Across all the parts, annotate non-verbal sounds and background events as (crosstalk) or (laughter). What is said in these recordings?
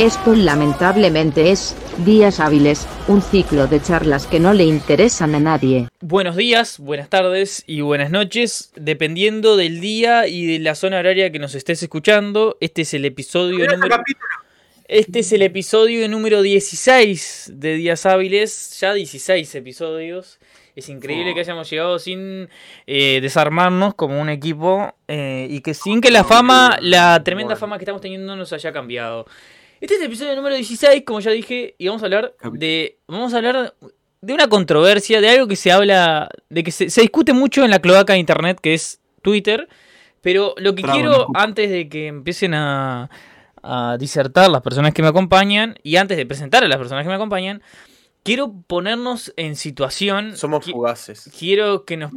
Esto lamentablemente es, Días Hábiles, un ciclo de charlas que no le interesan a nadie. Buenos días, buenas tardes y buenas noches, dependiendo del día y de la zona horaria que nos estés escuchando. Este es el episodio número... Este es el episodio número 16 de Días Hábiles, ya 16 episodios. Es increíble que hayamos llegado sin eh, desarmarnos como un equipo eh, y que sin que la fama, la tremenda fama que estamos teniendo nos haya cambiado. Este es el episodio número 16, como ya dije, y vamos a hablar de. Vamos a hablar de una controversia, de algo que se habla. de que se, discute mucho en la cloaca de internet, que es Twitter. Pero lo que quiero, antes de que empiecen a, a disertar las personas que me acompañan, y antes de presentar a las personas que me acompañan, quiero ponernos en situación. Somos fugaces. Quiero que nos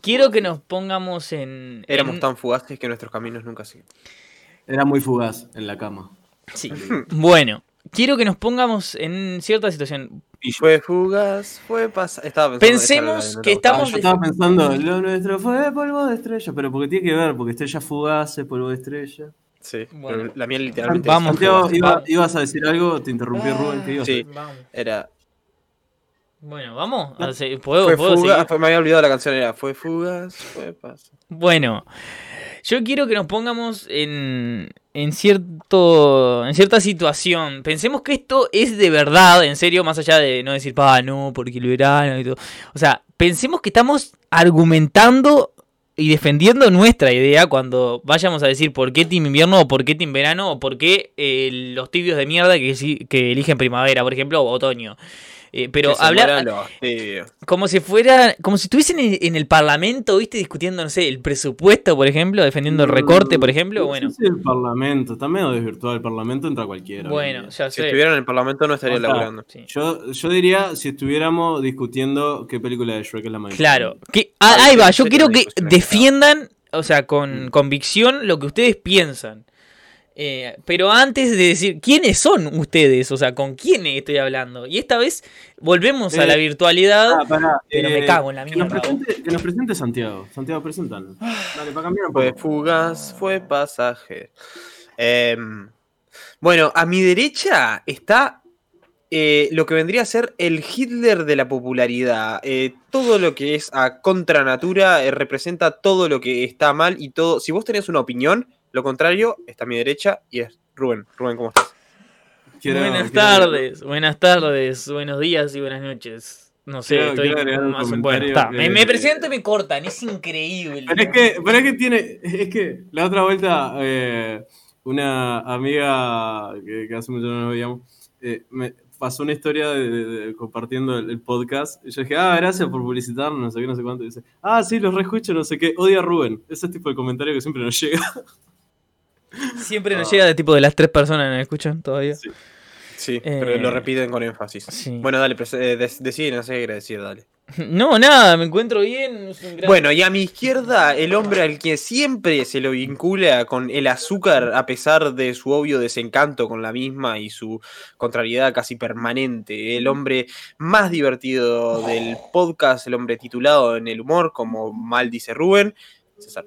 quiero que nos pongamos en. Éramos tan fugaces que nuestros caminos nunca siguen. Era muy fugaz en la cama. Sí. bueno, quiero que nos pongamos en cierta situación. Y fue fugaz, fue pasar. Pensemos que estamos. yo estaba pensando, lo nuestro fue polvo de estrella, pero porque tiene que ver, porque estrella fugaz es polvo de estrella. Sí, pero la miel literalmente. Vamos, ibas a decir algo, te interrumpí Rubén, que Sí, era. Bueno, vamos. ¿Puedo, fue fugaz, me había olvidado la canción, era Fue fugaz, fue pasar. Bueno. Yo quiero que nos pongamos en, en, cierto, en cierta situación. Pensemos que esto es de verdad, en serio, más allá de no decir, pa, no, porque el verano y todo. O sea, pensemos que estamos argumentando y defendiendo nuestra idea cuando vayamos a decir por qué Team Invierno o por qué Team Verano o por qué eh, los tibios de mierda que, que eligen primavera, por ejemplo, o otoño. Eh, pero hablar como si fuera, como si estuviesen en, el parlamento, viste, discutiendo, no sé, el presupuesto, por ejemplo, defendiendo el recorte, por ejemplo, bueno. el parlamento, está medio desvirtuado el parlamento, entra cualquiera. Bueno, ya sé. Si estuviera en el parlamento no estaría laburando. Yo, yo diría, si estuviéramos discutiendo qué película de Shrek es la más Claro, que, ah, ahí va, yo quiero que defiendan, o sea, con mm. convicción lo que ustedes piensan. Eh, pero antes de decir, ¿quiénes son ustedes? O sea, ¿con quién estoy hablando? Y esta vez volvemos a la eh, virtualidad, ah, pero me eh, cago en la mierda. Que nos presente, Santiago. Santiago, presentan. Dale, para cambiar Fue fugaz, fue pasaje. Em, bueno, a mi derecha está lo que vendría a ser el Hitler de la popularidad. todo lo que es a contra natura representa todo lo que está mal y todo. Si vos tenés una opinión, lo contrario está a mi derecha y es Rubén. Rubén, ¿cómo estás? buenas tardes, buenas tardes, buenos días y buenas noches. No sé, estoy más bueno. Está. Me, presento y me cortan, es increíble. Pero es que, pero es que tiene, es que la otra vuelta, eh, una amiga que, hace mucho no nos veíamos, eh, me pasó una historia de, compartiendo el, podcast. Y yo dije, ah, gracias por publicitarnos, no sé qué, no sé cuánto. Y dice, ah, sí, los reescucho, no sé qué, odia a Rubén. Ese tipo de comentario que siempre nos llega. (laughs) Siempre nos llega de tipo de las tres personas que nos escuchan todavía. Sí, pero lo eh, repiten con énfasis. Bueno, dale, eh, decide, no sé qué decir, dale. (laughs) No, nada, me encuentro bien. Bueno, y a mi izquierda, el hombre al que siempre se lo vincula con el azúcar, a pesar de su obvio desencanto con la misma y su contrariedad casi permanente. El hombre más divertido del podcast, el hombre titulado en el humor, como mal dice Rubén, César.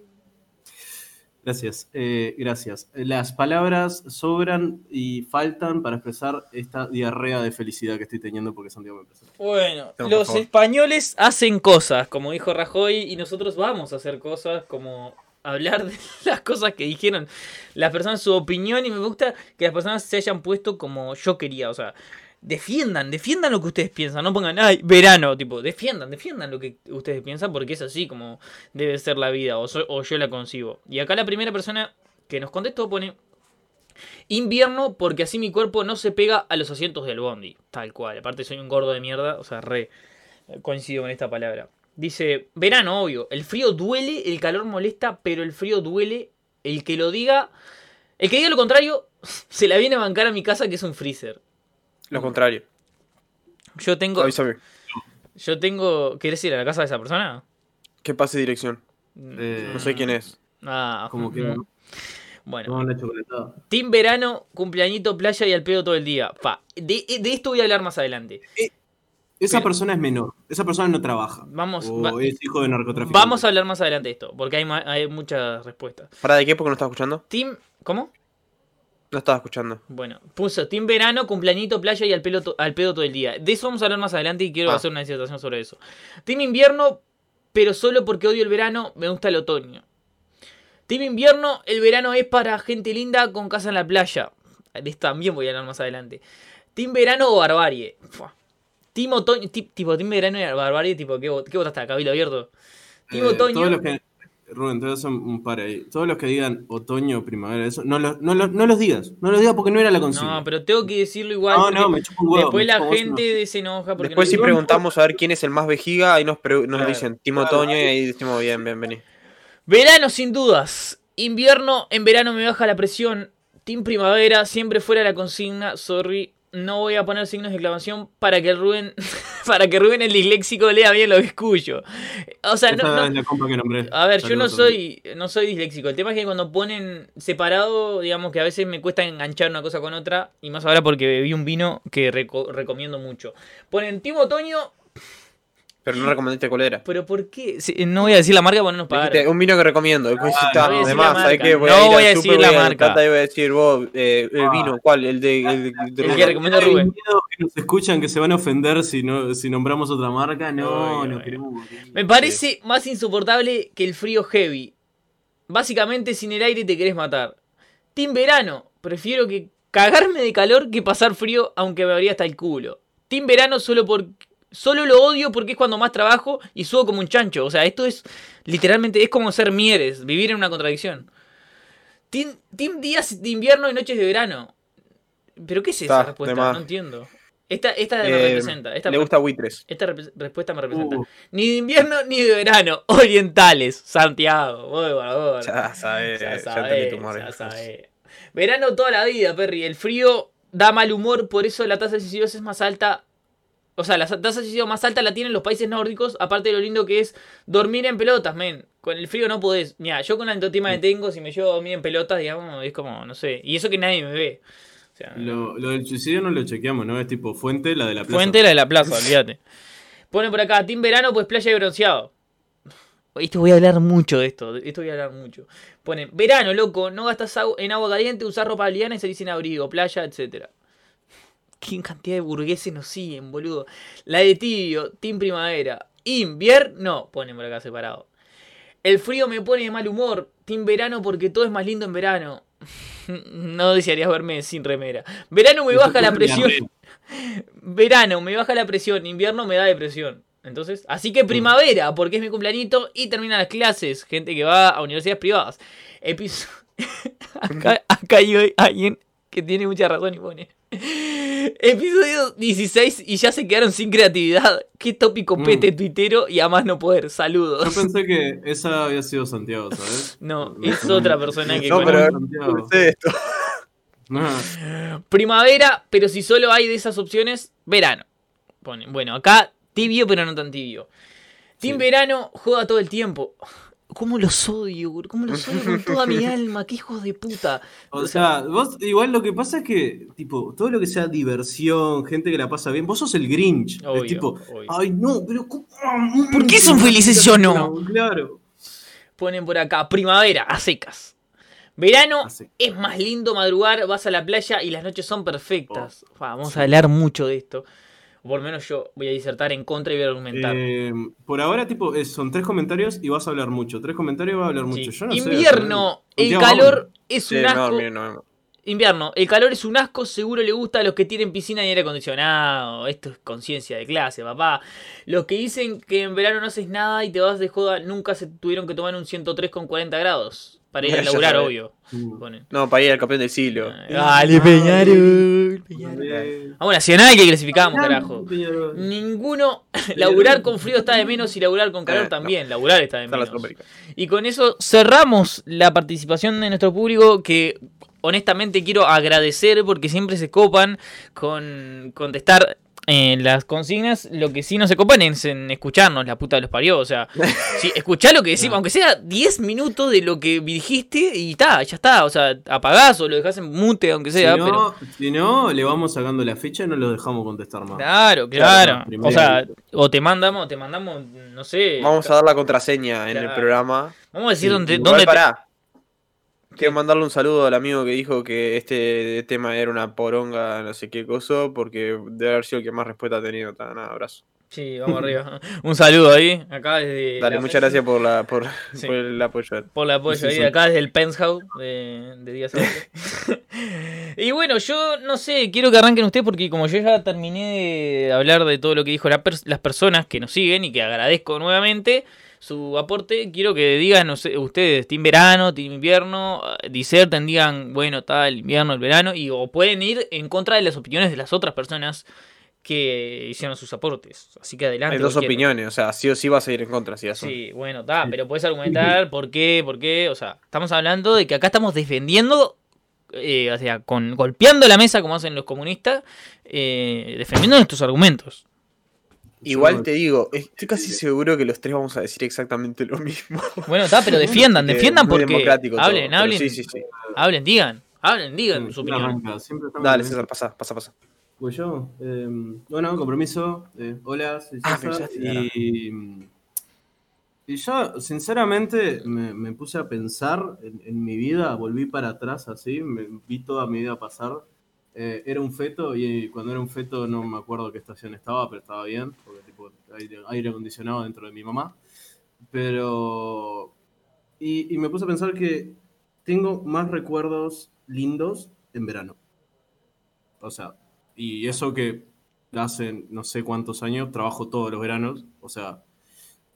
Gracias, eh, gracias. Las palabras sobran y faltan para expresar esta diarrea de felicidad que estoy teniendo porque Santiago me presenta. Bueno, los españoles hacen cosas, como dijo Rajoy, y nosotros vamos a hacer cosas como hablar de (laughs) las cosas que dijeron las personas, su opinión, y me gusta que las personas se hayan puesto como yo quería, o sea, defiendan, defiendan lo que ustedes piensan, no pongan, ay, verano, tipo, defiendan, defiendan lo que ustedes piensan porque es así como debe ser la vida o, o yo la concibo. Y acá la primera persona que nos contestó pone, invierno porque así mi cuerpo no se pega a los asientos del bondi, tal cual, aparte soy un gordo de mierda, o sea, re coincido con esta palabra. Dice, verano, obvio, el frío duele, el calor molesta, pero el frío duele, el que lo diga, el que diga lo contrario, (laughs) se la viene a bancar a mi casa que es un freezer. Lo contrario. Yo tengo. Yo tengo. ¿Quieres ir a la casa de esa persona? ¿Qué pase dirección? Eh, no sé quién es. Ah, como que no. Bueno. Team verano, cumpleañito, playa y al pedo todo el día. De, esto voy a hablar más adelante. Eh, esa persona es menor. Esa persona no trabaja. Vamos. O es hijo de narcotráfico. Vamos a hablar más adelante de esto, porque hay, hay muchas respuestas. ¿Para de qué? Porque no estás escuchando. Team. ¿Cómo? No estaba escuchando. Bueno, puso Team Verano, cumpleañito, playa y al, pelo al pedo todo el día. De eso vamos a hablar más adelante y quiero Ah. hacer una disertación sobre eso. Team Invierno, pero solo porque odio el verano, me gusta el otoño. Team Invierno, el verano es para gente linda con casa en la playa. De esto también voy a hablar más adelante. Team Verano o Barbarie. Fua. Team Otoño, ti- tipo Team Verano y Barbarie, tipo, ¿qué, qué votaste? Cabildo abierto. Team Eh, Otoño. Todos los que, Rubén, te voy a hacer un par ahí. Todos los que digan otoño, primavera, eso, no, los- no, los- no los digas. No los digas porque no era la consigna. No, pero tengo que decirlo igual. No, no, me chupa un huevo. después me la gente se enoja porque Después no si preguntamos a ver quién es el más vejiga, ahí nos, nos dicen Timo claro. Otoño y ahí decimos bien, bien, vení. Verano sin dudas. Invierno, en verano me baja la presión. Team Primavera, siempre fuera la consigna. Sorry, no voy a poner signos de exclamación para que Rubén, (laughs) para que Rubén el disléxico lea bien lo que escucho. O sea, no, que a ver, yo no soy, no soy disléxico. El tema es que cuando ponen separado, digamos que a veces me cuesta enganchar una cosa con otra. Y más ahora porque bebí un vino que reco- recomiendo mucho. Ponen Team Otoño, Pero no recomendaste cuál era. pero ¿por qué? No voy a decir la marca para no nos pagar. Dijiste, un vino que recomiendo. Después Ah, está, no voy a decir además, la ¿sabes marca. qué? Voy No a voy a decir la voy a marca. Tata y voy a decir, vos, eh, el Ah. vino, ¿cuál? El de. El, de- de El que Hay Rubén. miedo que nos escuchan que se van a ofender si, no, si nombramos otra marca. No, Ay, no queremos. Me parece más insoportable que el frío heavy. Básicamente sin el aire te querés matar. Team verano, prefiero que cagarme de calor que pasar frío aunque me abría hasta el culo. Team verano solo por solo lo odio porque es cuando más trabajo y subo como un chancho. O sea, esto es literalmente es como ser Mieres, vivir en una contradicción. Team, team días de invierno y noches de verano. ¿Pero qué es esa Está, respuesta? No entiendo. Esta, esta me Eh, representa. Esta Le gusta Buitres. esta respuesta me representa. Uh. Ni de invierno ni de verano. Orientales. Santiago. Muy bueno, Ya sabes, ya ya, sabés, ya sabés. Verano toda la vida, Perry. El frío da mal humor, por eso la tasa de suicidios es más alta. O sea, la tasa de suicidio más alta la tienen los países nórdicos, aparte de lo lindo que es dormir en pelotas, men. Con el frío no podés. Mira, yo con la autoestima que tengo, si me llevo a dormir en pelotas, digamos, es como, no sé. Y eso que nadie me ve. O sea, Lo, lo del suicidio no lo chequeamos, ¿no? Es tipo fuente, la de la plaza. Fuente la de la plaza, olvídate. (laughs) Pone por acá, Team Verano, pues playa y bronceado. Esto voy a hablar mucho de esto, de esto voy a hablar mucho. Pone, verano, loco, no gastas en agua caliente, usar ropa liviana y salís sin abrigo, playa, etcétera. ¿Qué cantidad de burgueses nos siguen, boludo? La de tibio, Team Primavera. Invierno, pone por acá separado. El frío me pone de mal humor. Team Verano porque todo es más lindo en verano. (laughs) No desearías verme sin remera. Verano me baja la presión. (laughs) Verano me baja la presión, invierno me da depresión. Entonces, así que primavera, porque es mi cumpleañito y terminan las clases. Gente que va a universidades privadas. Episo- (laughs) acá, acá hay alguien que tiene mucha razón y pone. Episodio 16 y ya se quedaron sin creatividad. Qué tópico Mm. pete tuitero y a más no poder. Yo Saludos. pensé que esa había sido Santiago, ¿sabes? (laughs) No, es otra persona que No, pero Santiago. esto. Primavera, pero si solo hay de esas opciones, verano. Bueno, acá tibio, pero no tan tibio. Team Sí. verano, joda todo el tiempo. ¿Cómo los odio? bro? ¿Cómo los odio con toda mi (laughs) alma? ¡Qué hijos de puta! O sea, vos igual lo que pasa es que, tipo, todo lo que sea diversión, gente que la pasa bien, vos sos el Grinch. Obvio, es tipo, obvio. ay no, pero ¿cómo? ¿Por qué son felices y yo no? (laughs) Claro. Ponen por acá, primavera, a secas. Verano, es más lindo madrugar, vas a la playa y las noches son perfectas. Fa, Vamos a hablar mucho de esto. O por lo menos yo voy a disertar en contra y voy a argumentar. Eh, por ahora, tipo, son tres comentarios y vas a hablar mucho. Tres comentarios y vas a hablar Sí. mucho. Yo no sé, Invierno, el calor es Sí, un asco. no, no. Invierno, el calor es un asco, seguro le gusta a los que tienen piscina y aire acondicionado. Esto es conciencia de clase, papá. Los que dicen que en verano no haces nada y te vas de joda, nunca se tuvieron que tomar un 103 con 40 grados. Para ir a laburar, obvio. Ponen. No, para ir al campeón del siglo. Dale, Peñarol. Peñarol. Eh, Vamos, Nacional que clasificamos, carajo. Peñarol. Ninguno. Laburar con frío está de menos y laburar con calor Eh, también. Laburar está de menos. Y con eso cerramos la participación de nuestro público que honestamente quiero agradecer porque siempre se copan con contestar en las consignas. Lo que sí no se copan es en escucharnos, la puta de los parió. O sea, (laughs) sí, escuchá lo que decimos, No. aunque sea 10 minutos de lo que dijiste y está, ya está. O sea, apagás o lo dejás en mute, aunque sea. si, no, pero... si no, le vamos sacando la ficha y no los dejamos contestar más. Claro, Claro, claro. o sea, o te mandamos, te mandamos, no sé. Vamos a dar la contraseña en el programa. Vamos a decir dónde, Igual dónde pará. Quiero mandarle un saludo al amigo que dijo que este tema era una poronga, no sé qué cosa, porque debe haber sido el que más respuesta ha tenido. Nada, abrazo. Sí, vamos arriba. (laughs) Un saludo ahí, acá desde. Dale, muchas gracias por, la, por, el apoyo. Por el apoyo ahí, acá desde el penthouse de, de Díaz (laughs) Y bueno, yo no sé, quiero que arranquen ustedes porque como yo ya terminé de hablar de todo lo que dijo las personas que nos siguen y que agradezco nuevamente su aporte, quiero que digan no sé, ustedes, team verano, team invierno, diserten, digan, bueno, tal, invierno, el verano, y o pueden ir en contra de las opiniones de las otras personas que hicieron sus aportes. Así que adelante. Hay dos opiniones, o sea, sí o sí vas a ir en contra. Si sí, bueno, está, pero puedes argumentar (laughs) por qué, por qué. O sea, estamos hablando de que acá estamos defendiendo, eh, o sea, con, golpeando la mesa como hacen los comunistas, eh, defendiendo nuestros argumentos. Igual te digo, estoy casi seguro que los tres vamos a decir exactamente lo mismo. (laughs) Bueno, está, pero defiendan, (laughs) defiendan porque hablen, hablen, sí, sí, sí. hablen, digan, hablen, digan su opinión. Dale, César, pasa, pasa, pasa. Pues yo, eh, bueno, compromiso. Eh, hola, soy ah, César. y, y, yo, sinceramente, me, puse a pensar en, mi vida, volví para atrás así, me vi toda mi vida pasar. Eh, era un feto y cuando era un feto no me acuerdo qué estación estaba, pero estaba bien, porque tipo aire, aire acondicionado dentro de mi mamá. Pero. Y, y me puse a pensar que tengo más recuerdos lindos en verano. O sea, y eso que hace no sé cuántos años trabajo todos los veranos, o sea,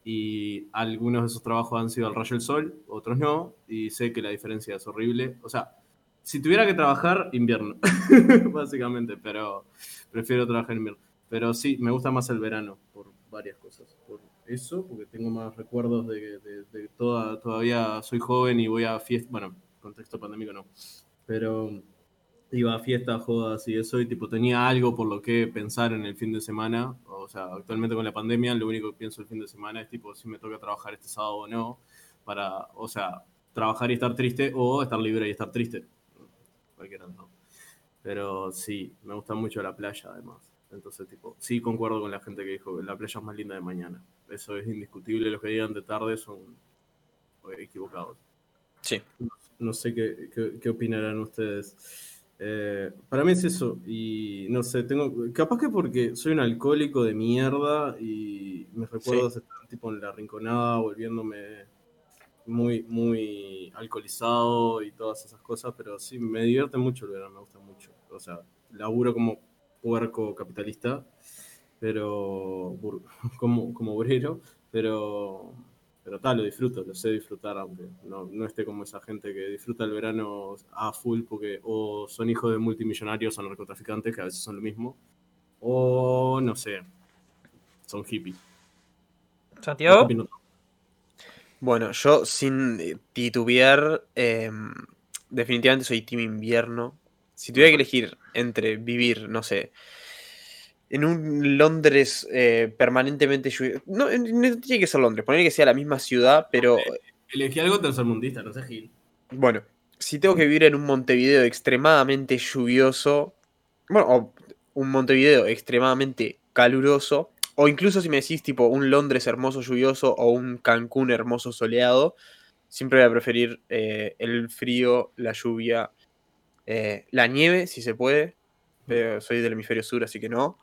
y algunos de esos trabajos han sido al rayo del sol, otros no, y sé que la diferencia es horrible. O sea, si tuviera que trabajar, invierno, (laughs) básicamente, pero prefiero trabajar en invierno. Pero sí, me gusta más el verano por varias cosas. Por eso, porque tengo más recuerdos de, de, de toda, todavía soy joven y voy a fiesta, bueno, contexto pandémico no, pero iba a fiestas, jodas y eso, y tipo tenía algo por lo que pensar en el fin de semana. O sea, actualmente con la pandemia, lo único que pienso el fin de semana es tipo si me toca trabajar este sábado o no, para, o sea, trabajar y estar triste o estar libre y estar triste. Cualquiera no. Pero sí, me gusta mucho la playa además. Entonces, tipo, sí concuerdo con la gente que dijo que la playa es más linda de mañana. Eso es indiscutible. Los que digan de tarde son equivocados. Sí. No, sé qué, qué opinarán ustedes. Eh, para mí es eso, y no sé, tengo, capaz que porque soy un alcohólico de mierda y mis recuerdos están tipo en la rinconada, volviéndome muy, muy alcoholizado y todas esas cosas, pero sí, me divierte mucho el verano, me gusta mucho. O sea, laburo como puerco capitalista, pero (laughs) como, como obrero, pero pero tal, lo disfruto, lo sé disfrutar, aunque no, no, esté como esa gente que disfruta el verano a full porque o son hijos de multimillonarios o narcotraficantes, que a veces son lo mismo, o no sé, son hippies. ¿Santiago? Bueno, yo sin titubear, em, definitivamente soy team invierno. Si tuviera que elegir entre vivir, no sé, en un Londres eh, permanentemente lluvioso. No, no, tiene que ser Londres, poner que sea la misma ciudad, pero. Elegí algo tercermundista, no sé Gil. Bueno, si tengo que vivir en un Montevideo extremadamente lluvioso, bueno, o un Montevideo extremadamente caluroso, o incluso si me decís tipo un Londres hermoso lluvioso o un Cancún hermoso soleado, siempre voy a preferir eh, el frío, la lluvia, eh, la nieve, si se puede, soy del hemisferio sur, así que no.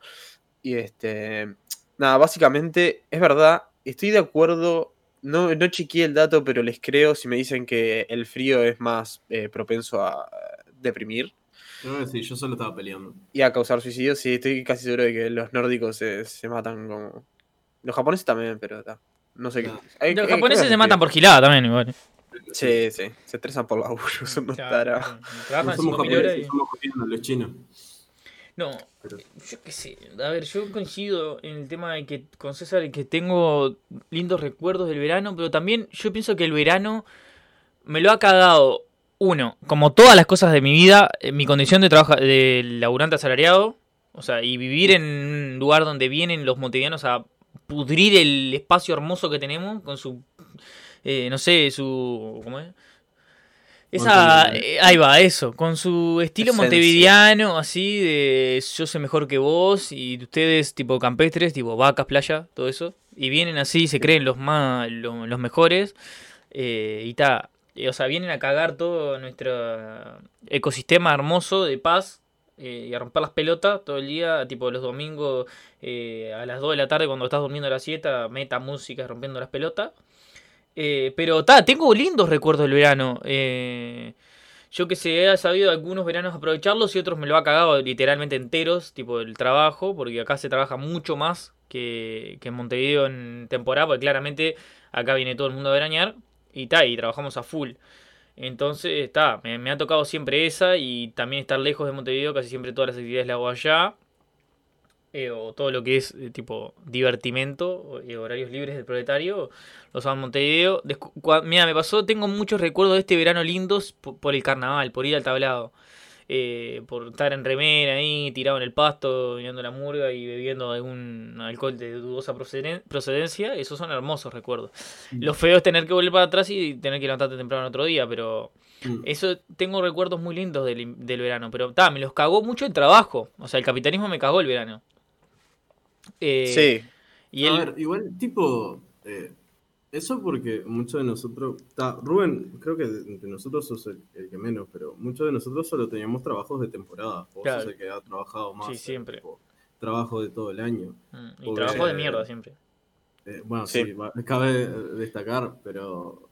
Y este. Nada, básicamente, es verdad, estoy de acuerdo. No, no chequeé el dato, pero les creo si me dicen que el frío es más eh, propenso a deprimir. No, sí, yo solo estaba peleando. Y a causar suicidio, sí, estoy casi seguro de que los nórdicos se, matan como. Los japoneses también, pero no sé qué. los japoneses se matan por gilada también, igual. Sí, sí, se estresan por la (laughs) son unos No somos japoneses, somos los chinos. No, yo qué sé. A ver, yo coincido en el tema de que con César que tengo lindos recuerdos del verano, pero también yo pienso que el verano me lo ha cagado. Uno, como todas las cosas de mi vida, mi condición de trabajo de laburante asalariado, o sea, y vivir en un lugar donde vienen los montevideanos a pudrir el espacio hermoso que tenemos con su, eh, no sé, su, ¿cómo es? Esa, eh, ahí va, eso, con su estilo montevideano, así de yo sé mejor que vos y ustedes tipo campestres, tipo vacas, playa, todo eso, y vienen así, se creen los más, los, mejores, eh, y ta, o sea, vienen a cagar todo nuestro ecosistema hermoso de paz y a romper las pelotas todo el día, tipo los domingos a las 2 de la tarde cuando estás durmiendo a la 7, meta música rompiendo las pelotas. pero ta, tengo lindos recuerdos del verano. Yo que sé, he sabido algunos veranos aprovecharlos y otros me lo ha cagado literalmente enteros, tipo el trabajo, porque acá se trabaja mucho más que, en Montevideo en temporada, porque claramente acá viene todo el mundo a veranear y y trabajamos a full. Entonces, está, me, ha tocado siempre esa y también estar lejos de Montevideo, casi siempre todas las actividades las hago allá. Eh, o todo lo que es eh, tipo divertimento, y horarios libres del proletario, los hago en Montevideo. Mira, me pasó, tengo muchos recuerdos de este verano lindos por, el carnaval, por ir al tablado. Eh, por estar en remera ahí, tirado en el pasto, mirando la murga y bebiendo algún alcohol de dudosa procedencia, esos son hermosos recuerdos. Mm. Lo feo es tener que volver para atrás y tener que levantarte temprano otro día, pero mm. eso tengo recuerdos muy lindos del, verano, pero ta, me los cagó mucho el trabajo, o sea, el capitalismo me cagó el verano. Eh, sí. Y A ver, igual, tipo, eh, eso porque muchos de nosotros, Rubén, creo que entre nosotros sos el, que menos, pero muchos de nosotros solo teníamos trabajos de temporada. Vos sos el que ha trabajado más. Sí, siempre. trabajo de todo el año. Mm, y trabajo de mierda siempre. Eh, bueno, sí, cabe destacar, pero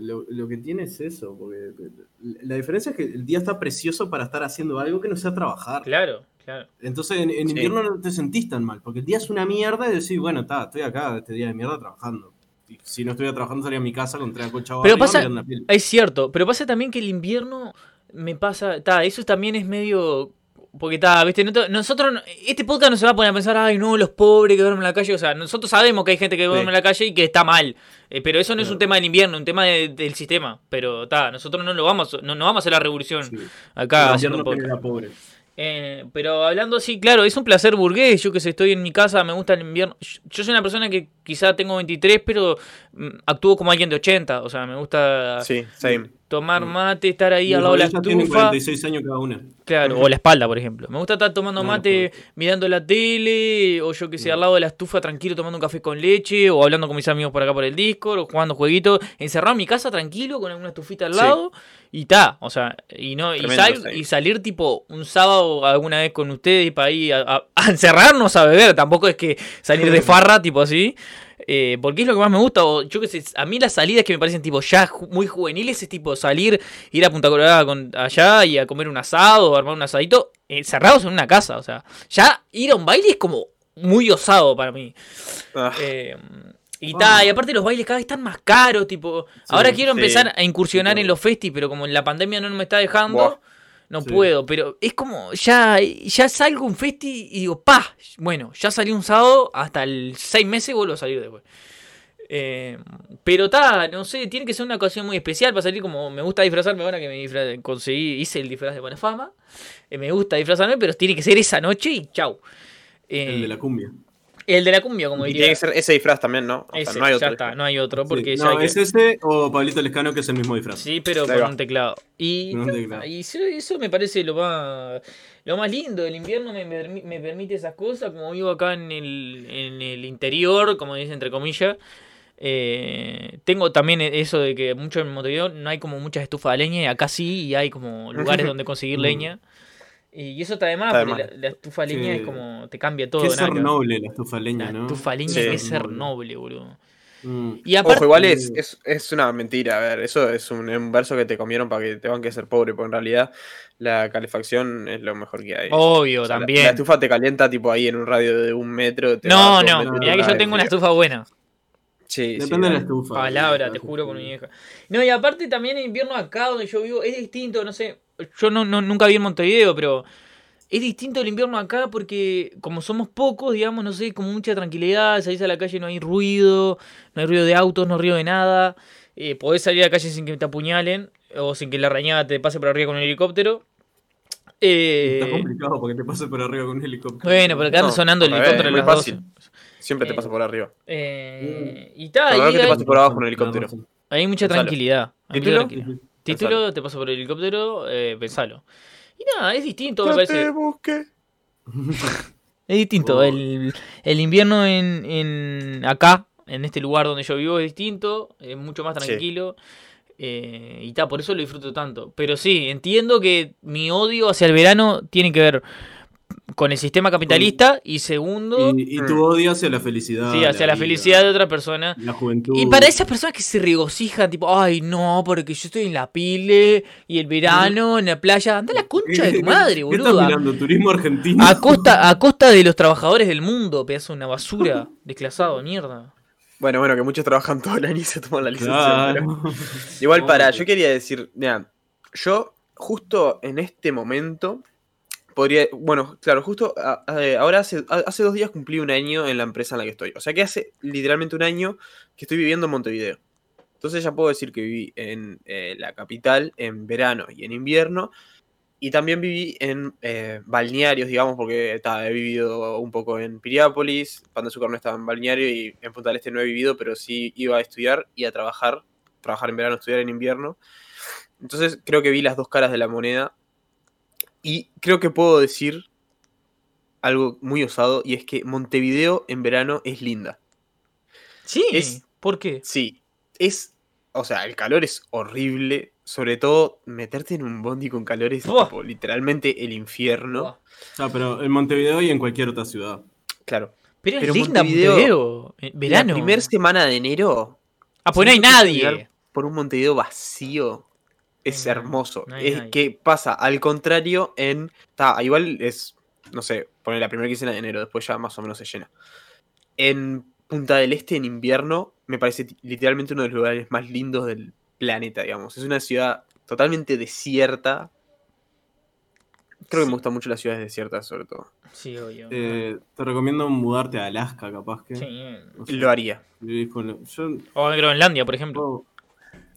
lo, lo, que tiene es eso, porque la diferencia es que el día está precioso para estar haciendo algo que no sea trabajar. Claro. Claro. Entonces en, invierno no te sentís tan mal, porque el día es una mierda y decís, bueno, está, estoy acá este día de mierda trabajando. Y si no estuviera trabajando salía a mi casa con tres coches Pero pasa, es cierto, pero pasa también que el invierno me pasa, está, eso también es medio porque está, viste, nosotros, este podcast no se va a poner a pensar, ay, no, los pobres que duermen en la calle. O sea, nosotros sabemos que hay gente que duerme en la calle y que está mal. Eh, pero eso no es un tema del invierno, un tema del sistema. Pero está, nosotros no lo vamos, no, no vamos a hacer la revolución acá haciendo un podcast. Eh, pero hablando así, claro, es un placer burgués. Yo que sé, estoy en mi casa, me gusta el invierno. Yo soy una persona que quizá tengo 23, pero mm, actúo como alguien de 80. O sea, me gusta sí, tomar mm. mate, estar ahí al lado de la estufa. Tienen 46 años cada una. Claro, o la espalda, por ejemplo. Me gusta estar tomando mate, mirando la tele, o yo que sé, al lado de la estufa, tranquilo, tomando un café con leche, o hablando con mis amigos por acá por el Discord, o jugando jueguitos. Encerrado en mi casa, tranquilo, con una estufita al lado. Y ta, o sea, y no y, y, salir tipo un sábado alguna vez con ustedes y para ir a, encerrarnos a beber, tampoco es que salir de (laughs) farra tipo así. Eh, porque es lo que más me gusta, o yo que sé, a mí las salidas que me parecen tipo ya muy juveniles es tipo salir, ir a Punta Colorada con, allá y a comer un asado o armar un asadito, encerrados en una casa, o sea, ya ir a un baile es como muy osado para mí. Ah. Eh, y, y aparte los bailes cada vez están más caros, tipo. ahora quiero empezar a incursionar en los festis, pero como la pandemia no me está dejando, no puedo. Pero es como, ya, ya salgo un festi y digo, pa, bueno, ya salí un sábado, hasta el seis meses vuelvo a salir después. Eh, pero está, no sé, tiene que ser una ocasión muy especial para salir como me gusta disfrazarme ahora que me conseguí, hice el disfraz de buena fama. Eh, me gusta disfrazarme, pero tiene que ser esa noche y chau. el de la cumbia. El de la cumbia, como diría. Y tiene que ser ese disfraz también, ¿no? no hay otro. Ya está, no hay otro. Porque no, es ese o Pablito Lescano, que es el mismo disfraz. Sí, pero con un teclado. Y, eso, me parece lo más, lo más lindo. El invierno me, me, permite esas cosas. Como vivo acá en el, en el interior, como dice entre comillas. Eh, tengo también eso de que mucho en Montevideo no hay como muchas estufas de leña y acá sí y hay como lugares (laughs) donde conseguir mm. leña. Y eso está de más, porque la, estufa leña es como. te cambia todo. Que ser noble la estufa leña, ¿no? La estufa leña que es ser noble, boludo. Mm. Y aparte, Ojo, igual es, es, es, una mentira, a ver, eso es un, verso que te comieron para que te van que ser pobre, porque en realidad la calefacción es lo mejor que hay. Obvio, también. La, estufa te calienta tipo ahí en un radio de un metro. no, no, mira que yo tengo una estufa buena. Sí, Depende de la estufa. Palabra, te juro con mi vieja. No, y aparte también en invierno acá donde yo vivo es distinto, no sé yo no, nunca vi en Montevideo, pero es distinto el invierno acá porque como somos pocos, digamos, no sé, como mucha tranquilidad, salís a la calle, no hay ruido, no hay ruido de autos, no hay ruido de nada, eh, podés salir a la calle sin que te apuñalen o sin que la rañada te pase por arriba con un helicóptero. Eh, Está complicado porque te pase por arriba con un helicóptero. Bueno, pero acá sonando el helicóptero en las fácil. Siempre te pasa por arriba. Eh, y tal. que te pase por abajo con un helicóptero. Hay mucha tranquilidad. Hay mucha tranquilidad. Título, te paso por el helicóptero, eh, pensalo. Y nada, es distinto, me parece. es distinto. Oh. El, invierno en, en, acá, en este lugar donde yo vivo, es distinto, es mucho más tranquilo. Eh, y ta, por eso lo disfruto tanto. Pero sí, entiendo que mi odio hacia el verano tiene que ver con el sistema capitalista y segundo... Y, tu odio hacia la felicidad. Sí, hacia la, felicidad de otra persona. La juventud. Y para esas personas que se regocijan, tipo, ay, no, porque yo estoy en la pile y el verano en la playa. Anda la concha de tu (laughs) madre, boludo. estás mirando? Turismo argentino. A costa, a costa de los trabajadores del mundo, pedazo de una basura, (laughs) desclasado, mierda. Bueno, bueno, que muchos trabajan todo el año y se toman la licencia. Igual para, (laughs) yo quería decir, mira, yo justo en este momento podría, bueno, claro, justo ahora hace, hace dos días cumplí un año en la empresa en la que estoy. O sea que hace literalmente un año que estoy viviendo en Montevideo. Entonces ya puedo decir que viví en eh, la capital en verano y en invierno. Y también viví en eh, balnearios, digamos, porque he vivido un poco en Piriápolis, Pan de Azúcar no estaba en balneario y en Punta del Este no he vivido, pero sí iba a estudiar y a trabajar, trabajar en verano, estudiar en invierno. Entonces creo que vi las dos caras de la moneda y creo que puedo decir algo muy osado y es que Montevideo en verano es linda. Sí, ¿por qué? Sí, es, o sea, el calor es horrible, sobre todo meterte en un bondi con calores tipo, literalmente el infierno. Ah, pero en Montevideo y en cualquier otra ciudad. Claro. Pero, es linda Montevideo. Verano. La primera semana de enero. Ah, pues no hay nadie. Por un Montevideo vacío. Es hermoso. es que pasa al contrario en. Está, igual es. No sé, pone la primera quincena de enero, después ya más o menos se llena. En Punta del Este en invierno me parece literalmente uno de los lugares más lindos del planeta, digamos. Es una ciudad totalmente desierta. Creo que me gustan mucho las ciudades desiertas, sobre todo. Sí, obvio. Eh, te recomiendo mudarte a Alaska, capaz que. Sí. Lo haría. o a Groenlandia, por ejemplo.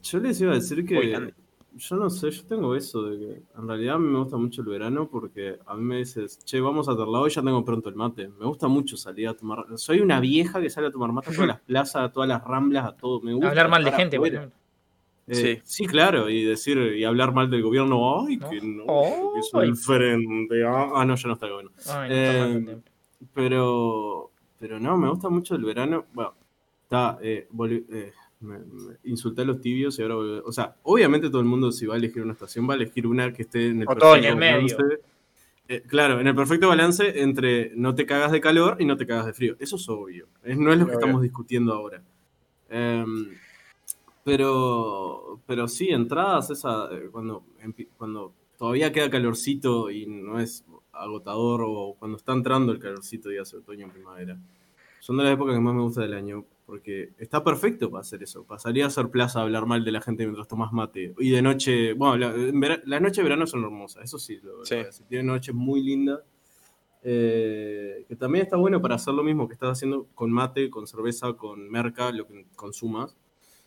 Yo les iba a decir que. Yo no sé, yo tengo eso de que en realidad me gusta mucho el verano porque a mí me dices, che, vamos a Terlao y ya tengo pronto el mate. Me gusta mucho salir a tomar. Soy una vieja que sale a tomar mate a todas las (laughs) plazas, a todas las ramblas, a todo. Me gusta. Hablar mal de gente, por ejemplo. Eh, sí. claro, y decir y hablar mal del gobierno, ay, que no, que soy el frente, ah, ah, no, ya no está el gobierno. Eh, pero, pero no, me gusta mucho el verano. Bueno, está, eh, me, insulté a los tibios y ahora, o sea, obviamente todo el mundo si va a elegir una estación va a elegir una que esté en el perfecto balance. claro, en el perfecto balance entre no te cagas de calor y no te cagas de frío. Eso es obvio. no es lo que estamos discutiendo ahora. Em, pero, pero sí, entradas, esa, eh, cuando, cuando todavía queda calorcito y no es agotador o cuando está entrando el calorcito, ya sea otoño o primavera. Son de las épocas que más me gusta del año porque está perfecto para hacer eso. Pasaría a hacer plaza a hablar mal de la gente mientras tomas mate. Y de noche, bueno, las noches de verano son hermosas, eso sí. Lo, sí. Tienen noches muy lindas. Eh, que también está bueno para hacer lo mismo que estás haciendo con mate, con cerveza, con merca, lo que consumas.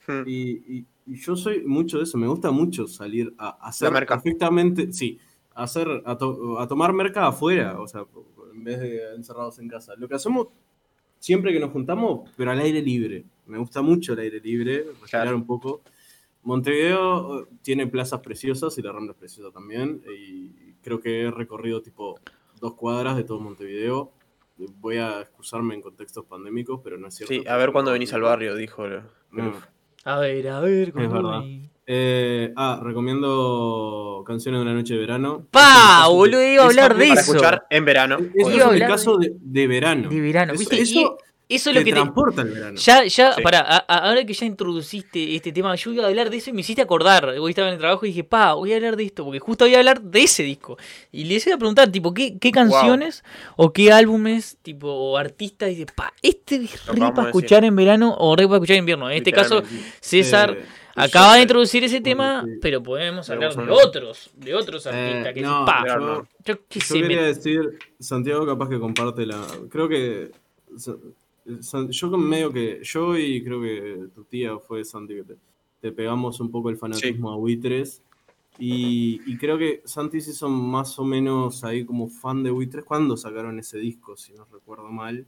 Hmm. Y, yo soy mucho de eso, me gusta mucho salir a, hacer perfectamente, sí, a, hacer, a, tomar merca afuera, o sea, en vez de encerrados en casa. Lo que hacemos siempre que nos juntamos, pero al aire libre. Me gusta mucho el aire libre, respirar un poco. Montevideo eh, tiene plazas preciosas y la Rambla es preciosa también. Y creo que he recorrido tipo dos cuadras de todo Montevideo. Voy a excusarme en contextos pandémicos, pero no es cierto. Sí, a ver cuándo venís al barrio, dijo. A ver, a ver, es verdad. Eh, ah, recomiendo Canciones de una noche de verano. ¡Pa! Boludo, iba a hablar de eso. escuchar en verano. Eso es el caso de, verano. De verano, ¿viste? Eso, eso es lo que transporta el verano. Ya, ya, pará, ahora que ya introduciste este tema, yo iba a hablar de eso y me hiciste acordar. Hoy estaba en el trabajo y dije, pa, voy a hablar de esto, porque justo voy a hablar de ese disco. Y les iba a preguntar, tipo, ¿qué, qué canciones o qué álbumes, tipo, o artistas, y dice, pa, este es re para escuchar en verano o re para escuchar en invierno. En este caso, César. Eh, acaba de introducir ese tema, pero podemos hablar de otros, de otros eh, artistas que no, pa, yo, yo, quería decir, Santiago capaz que comparte la, creo que yo medio que, yo y creo que tu tía fue Santi que te, pegamos un poco el fanatismo a Buitres. Y, creo que Santi se hizo más o menos ahí como fan de Buitres cuando sacaron ese disco, si no recuerdo mal.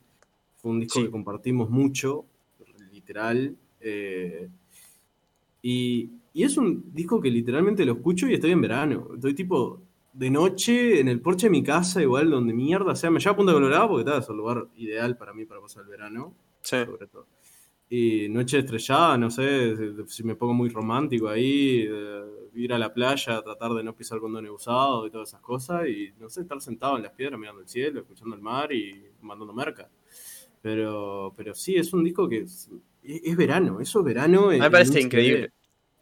Fue un disco que compartimos mucho, literal. Eh, y, y, es un disco que literalmente lo escucho y estoy en verano. Estoy tipo de noche en el porche de mi casa, igual donde mierda, sea, me lleva a Punta Colorado porque está, es el lugar ideal para mí para pasar el verano. Sí. Sobre todo. Y noche estrellada, no sé, si me pongo muy romántico ahí, ir a la playa, tratar de no pisar condón usado y todas esas cosas, y no sé, estar sentado en las piedras mirando el cielo, escuchando el mar y mandando merca. Pero, pero sí, es un disco que es, verano, eso es verano. Me parece increíble.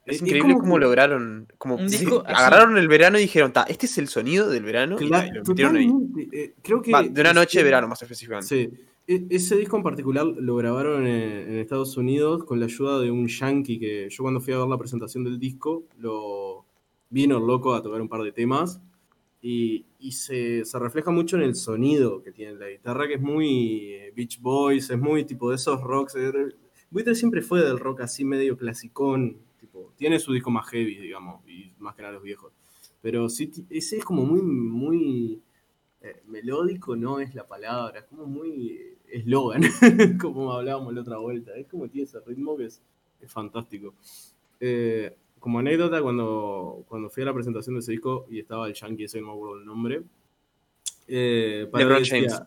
Es, increíble cómo lograron. Como agarraron el verano y dijeron, este es el sonido del verano. Eh, creo que. de una noche de verano, más específicamente. Sí. E, ese disco en particular lo grabaron en, Estados Unidos con la ayuda de un yankee que yo cuando fui a ver la presentación del disco, lo vino loco a tocar un par de temas y, se, refleja mucho en el sonido que tiene la guitarra, que es muy eh, Beach Boys, es muy tipo de esos rocks. Buitre siempre fue del rock así medio clasicón, tiene su disco más heavy, digamos, y más que nada los viejos. Pero sí, ese es como muy, muy eh, melódico, no es la palabra, es como muy eslogan, (laughs) como hablábamos la otra vuelta. Es como tiene ese ritmo que es, fantástico. Eh, como anécdota, cuando, cuando fui a la presentación de ese disco y estaba el yankee, ese no me acuerdo el nombre. Eh, LeBron James.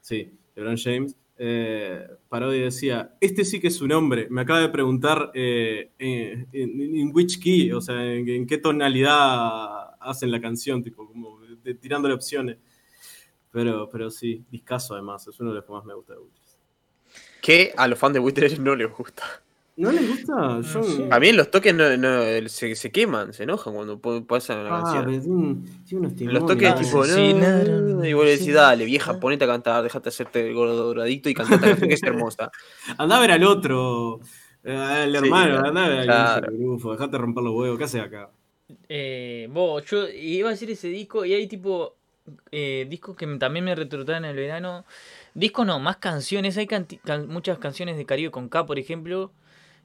Sí, LeBron James eh, Parodi decía, este sí que es su nombre. Me acaba de preguntar eh, en, which key, o sea, en, qué tonalidad hacen la canción, tipo, como tirándole opciones. Pero, pero sí, discaso además, es uno de los que más me gusta de Witches. Que a los fans de Witches no les gusta. ¿No les gusta? Yo... A mí los toques no, se, se, queman, se enojan cuando pasan la ah, canción. los toques tipo, no, y vos le decís, dale, vieja, ponete a cantar, déjate hacerte el gordo doradito y cantate la canción que es hermosa. (laughs) Andá a ver al otro, al hermano, andá a ver al grupo, dejate romper los huevos, ¿qué haces acá? Eh, vos, yo iba a decir ese disco y hay tipo eh, discos que también me retrotraen en el verano. Discos no, más canciones. Hay muchas canciones de Caribe con K, por ejemplo,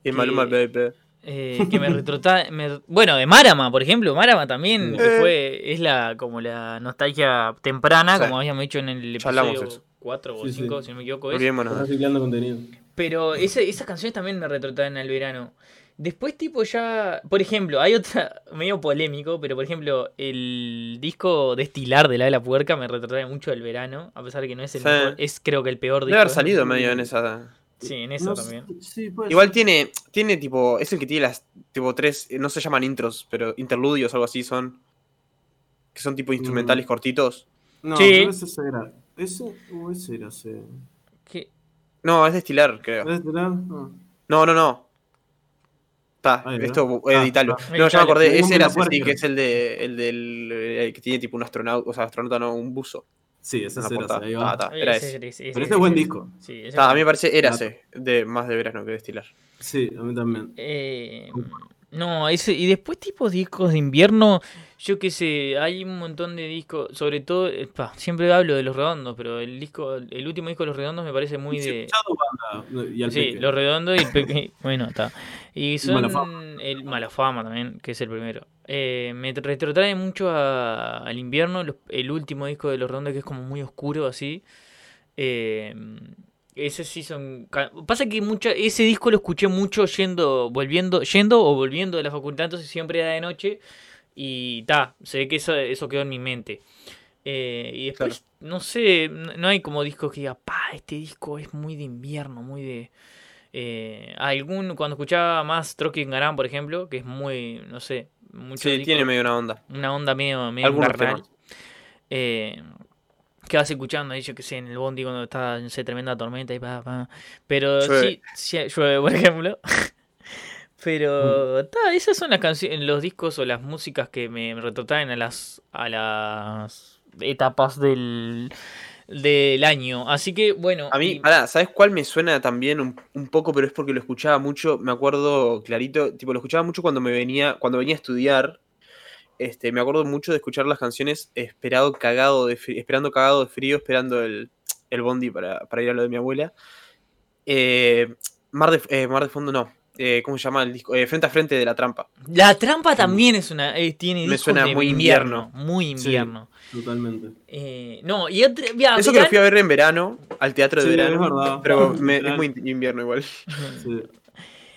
y Maluma Baby. Eh, que me retrota bueno de Marama por ejemplo Marama también eh. fue es la como la nostalgia temprana como habíamos dicho en el episodio 4 o 5 si no me equivoco es. contenido. pero esas canciones también me retrotraen al verano después tipo ya por ejemplo hay otra (laughs) medio polémico pero por ejemplo el disco Destilar de la de la puerca me retrotrae mucho al verano a pesar de que no es el mejor es creo que el peor disco debe haber salido medio en esa Sí, en eso también. Igual tiene, tiene tipo, es el que tiene las tipo tres, no se llaman intros, pero interludios o algo así son. Que son tipo instrumentales mm. cortitos. No, sí. ese era. ¿Ese o ese era ese? ¿Qué? No, es destilar, creo. ¿Es destilar? No, no, no. Está, esto ah, editalo. no, ya me acordé, ese era sí, que es el de el del el que tiene tipo un astronauta, o sea, astronauta no, un buzo. Sí, ese es ahí va. Ah, era ese. Pero este es buen disco. Sí, a mí me parece era ese, de, más de verano que destilar. Sí, a mí también. Eh, no, ese, y después tipo discos de invierno, yo qué sé, hay un montón de discos, sobre todo, eh, siempre hablo de Los Redondos, pero el disco, el último disco de Los Redondos me parece muy de... sí, Los Redondos y el (laughs) bueno, está. Y son el Malafama también, que es el primero. Eh, me retrotrae mucho al invierno, el último disco de Los Redondos que es como muy oscuro así. Eh, ese sí son. Pasa que mucha, ese disco lo escuché mucho yendo, volviendo, yendo o volviendo de la facultad, entonces siempre era de noche. Y ta, se ve que eso, eso quedó en mi mente. Eh, y después, no sé, no hay como discos que diga, pa, este disco es muy de invierno, muy de. Eh, algún, cuando escuchaba más Trocky Garan, por ejemplo, que es muy, no sé, mucho. Sí, tiene medio una onda. Una onda medio, medio invernal. Eh, que vas escuchando, yo que sé, en el bondi cuando está en esa tremenda tormenta y pa, pa. Pero sí, sí, llueve, por ejemplo. (laughs) Pero mm. esas son las canciones, los discos o las músicas que me, retrotraen a las a las etapas del del año. Así que bueno. A mí, ¿sabes cuál me suena también un, un, poco? Pero es porque lo escuchaba mucho, me acuerdo clarito, tipo, lo escuchaba mucho cuando me venía, cuando venía a estudiar este, me acuerdo mucho de escuchar las canciones esperado cagado de esperando cagado de frío, esperando el, el bondi para, ir a lo de mi abuela. Eh, Mar, de, eh, Mar de Fondo no. Eh, ¿Cómo se llama el disco? frente a frente de la trampa. La trampa también es una. tiene Me suena muy invierno. Muy invierno. totalmente. no, y Eso que lo fui a ver en verano, al teatro de verano. pero es muy invierno igual. Sí.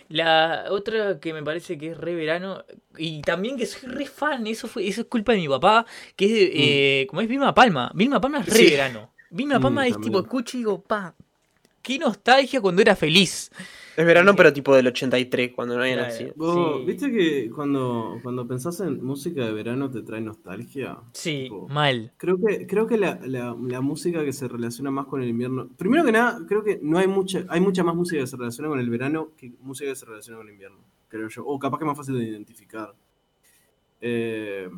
La otra que me parece que es re verano, y también que soy re fan, eso fue eso es culpa de mi papá, que es, mm. eh, como es Vilma Palma. Vilma Palma es re verano. Vilma Palma mm, es tipo, escucho y digo, pa. Qué nostalgia cuando era feliz. Es verano, pero tipo del 83, cuando no había Claro. nacido. Vos, Sí. ¿Viste que cuando, cuando pensás en música de verano te trae nostalgia? Sí, Tipo, mal. Creo que, creo que la, la- la música que se relaciona más con el invierno. Primero que nada, creo que no hay mucha, hay mucha más música que se relaciona con el verano que música que se relaciona con el invierno, creo yo. O capaz que es más fácil de identificar. Eh,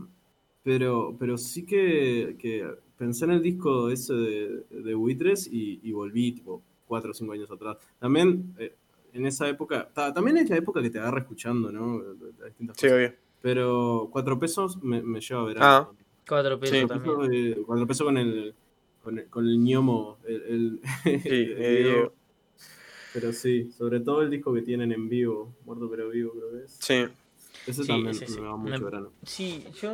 pero, pero sí que, que pensé en el disco ese de, de Buitres y, y volví tipo cuatro o cinco años atrás. También eh, en esa época, ta- también es la época que te agarra escuchando, ¿no? Distintas Sí, cosas. obvio. Pero cuatro pesos me, me lleva a verano. Ah. Cuatro pesos Sí. también. Cuatro pesos, eh, cuatro pesos con el, con el, con el ñomo. El, el- (laughs) Sí, el eh. Pero sí, sobre todo el disco que tienen en vivo, Muerto pero Vivo creo que es. Sí. Ese Sí, también sí. me va mucho Me- verano. Sí, yo.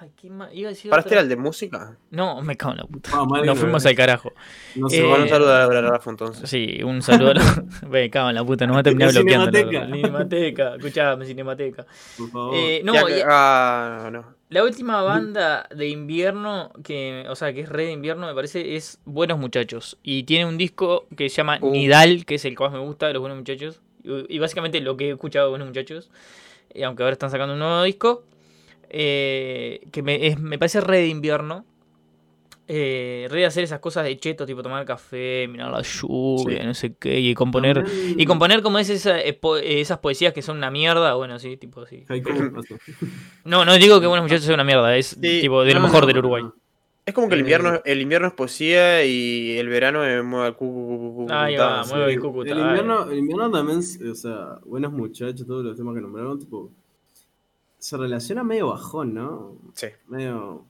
Ay, ¿qué más? Iba a decir. ¿Para este otra- era el de música? No, me cago en la puta. Ah, madre Nos fuimos al carajo. No Eh, sé, Bueno, bueno, un saludo a la Rafa entonces. Sí, un saludo a la... (laughs) (laughs) Me cago en la puta, nos va a terminar bloqueando. Cinemateca. Cinemateca, escuchame, Cinemateca. por favor. Eh, no, Ya ah, no. la última banda de invierno, que, o sea, que es re de invierno, me parece, es Buenos Muchachos. Y tiene un disco que se llama Uh. Nidal, que es el que más me gusta de los Buenos Muchachos. Y, y básicamente lo que he escuchado de Buenos Muchachos, eh, aunque ahora están sacando un nuevo disco, eh, que me, es- me parece re de invierno. Eh, re de hacer esas cosas de cheto, tipo tomar café, mirar la lluvia, Sí. no sé qué, y componer... Y componer como es esa, po- esas poesías que son una mierda, bueno, sí, tipo así. (laughs) No, no digo que Buenos Muchachos sea una mierda, es Sí, tipo de lo mejor del Uruguay. Es como que el Eh, invierno, el invierno es poesía y el verano es mueve el Ahí va, mueve Cúcuta, invierno, el invierno también, o sea, buenos muchachos, todos los temas que nombraron, tipo, se relaciona medio bajón, ¿no? Sí. Medio.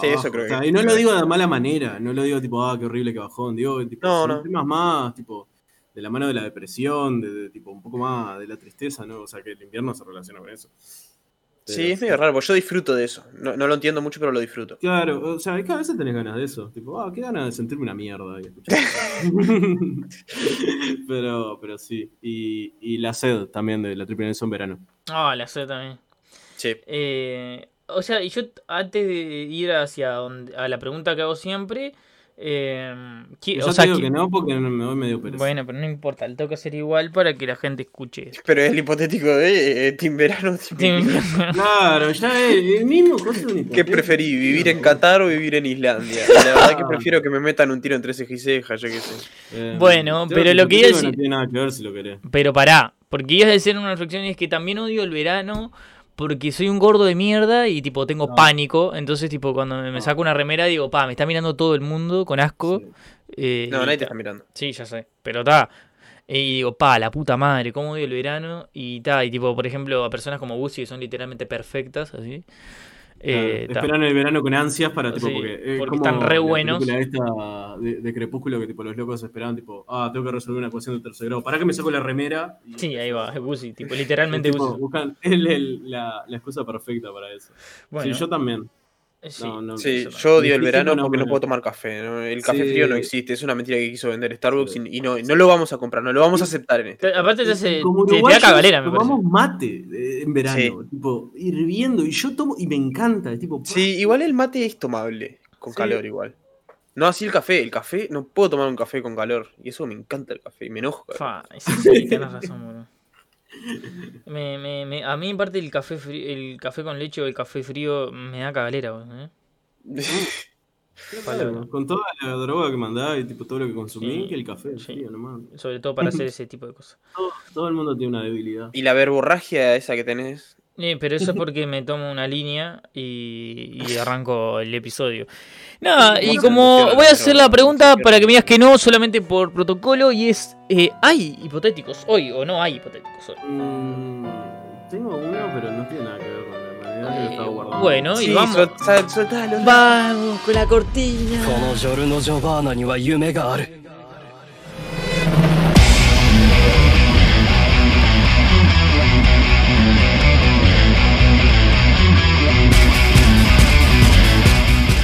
Sí, eso creo O sea, que- y no lo digo de mala manera, no lo digo tipo, ah, qué horrible que bajón. Digo, tipo, No, son no. temas más, tipo, de la mano de la depresión, de, de, tipo, un poco más de la tristeza, ¿no? O sea, que el invierno se relaciona con eso. Sí, es medio raro, porque yo disfruto de eso. No, no lo entiendo mucho, pero lo disfruto. Claro, o sea, es que a veces tenés ganas de eso. Tipo, ah, qué ganas de sentirme una mierda. (laughs) (laughs) pero, pero sí. Y, y la sed también de la triple Nelson verano. Ah, la sé también. Sí. Eh, o sea, y yo antes de ir hacia donde, a la pregunta que hago siempre, eh, qui- Yo o te digo que no porque no me doy medio pereza. bueno, pero no importa, le tengo que hacer igual para que la gente escuche. Pero es el hipotético de eh, Team Verano. (laughs) Team- Claro, ya es el mismo cosa (laughs) ¿Qué preferí? ¿Vivir en Qatar o vivir en Islandia? La verdad que prefiero que me metan un tiro entre ceja y ceja, yo qué sé. Eh, Bueno, pero el lo que iba a decir- No tiene nada que ver si lo querés. Pero pará, porque ibas a decir una reflexión y es que también odio el verano porque soy un gordo de mierda y tipo tengo No. pánico, entonces tipo cuando me, No. saco una remera digo, pa, me está mirando todo el mundo con asco. Sí. eh, No, nadie te está mirando. Sí, ya sé, pero está. Y digo, pa, la puta madre, cómo odio el verano. Y ta, y tipo, por ejemplo, a personas como Gucci que son literalmente perfectas, así. Eh, Claro, esperan el verano con ansias para tipo Sí, porque, como están re la buenos. esta de, de Crepúsculo que tipo los locos esperaban tipo ah tengo que resolver una ecuación de tercer grado. Para que me saco la remera y Sí, ahí va, tipo, literalmente Gucci. buscan (laughs) el- el- la, la excusa perfecta para eso. Bueno, sí yo también sí. no, no, Sí, yo odio el verano no, porque no puedo tomar café. ¿no? El café Sí. frío no existe, es una mentira que quiso vender Starbucks y, y no, no lo vamos a comprar, no lo vamos a aceptar en este. Te- Aparte te hace. Como Te, te da parece. tomamos mate eh, en verano, Sí. tipo, hirviendo, y yo tomo, y me encanta, tipo, Sí, igual el mate es tomable, con Sí. calor igual. No así el café, el café, no puedo tomar un café con calor. Y eso me encanta el café, y me enojo. sí, sí, tenés razón, boludo. (laughs) Me, me, me- a mí, en parte, el café, frío, el café con leche o el café frío me da cagalera, ¿eh? (laughs) Claro, con toda la droga que mandaba y tipo todo lo que consumí, Sí, que el café, sí. frío nomás. Sobre todo para hacer (laughs) ese tipo de cosas. Todo, todo el mundo tiene una debilidad. y la verborragia esa que tenés. Eh, pero eso es porque me tomo una línea y, y (laughs) arranco el episodio. Nada, y como voy a hacer la pregunta para que me digas que no, solamente por protocolo, y es, eh, ¿hay hipotéticos hoy o no hay hipotéticos hoy? Mm, tengo uno, pero no tiene nada que ver con la realidad que lo estaba Eh, guardando. bueno, y Sí, vamos. soltalo. Vamos con la cortina.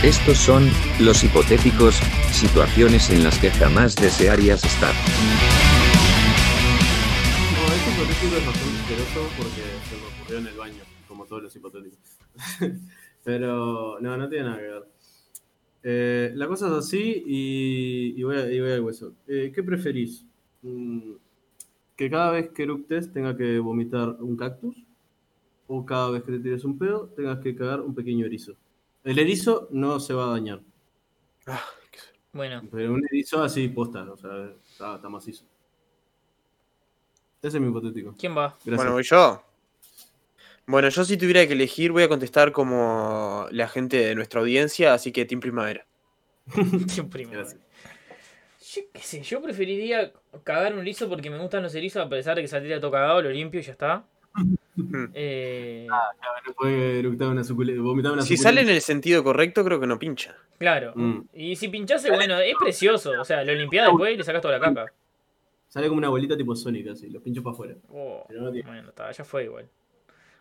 Estos son, los hipotéticos, situaciones en las que jamás desearías estar. No, este hipotético es asqueroso porque se me ocurrió en el baño, como todos los hipotéticos. (laughs) pero no, no tiene nada que ver. Eh, la cosa es así y, voy, a, y al hueso. Eh, ¿Qué preferís? Mm, ¿Que cada vez que eructes tenga que vomitar un cactus? ¿O cada vez que te tires un pedo tengas que cagar un pequeño erizo? El erizo no se va a dañar. Ah, bueno. Pero un erizo así posta, o sea, está, macizo. Ese es mi hipotético. ¿Quién va? Bueno, voy yo. Bueno, yo si tuviera que elegir voy a contestar como la gente de nuestra audiencia, así que Team Primavera. (laughs) Team Primavera. Yo qué sé, yo preferiría cagar un erizo porque me gustan los erizos a pesar de que saldría todo cagado, lo limpio y ya está. (laughs) eh... Ah, no puede eructar una vomitar una Si sale en el sentido correcto, creo que no pincha. Claro. Mm. Y si pinchase, bueno, es precioso. O sea, lo limpias después y le sacas toda la caca. Sale como una bolita tipo Sonic, así, lo pincho para afuera. Oh, bueno, está, ya fue igual.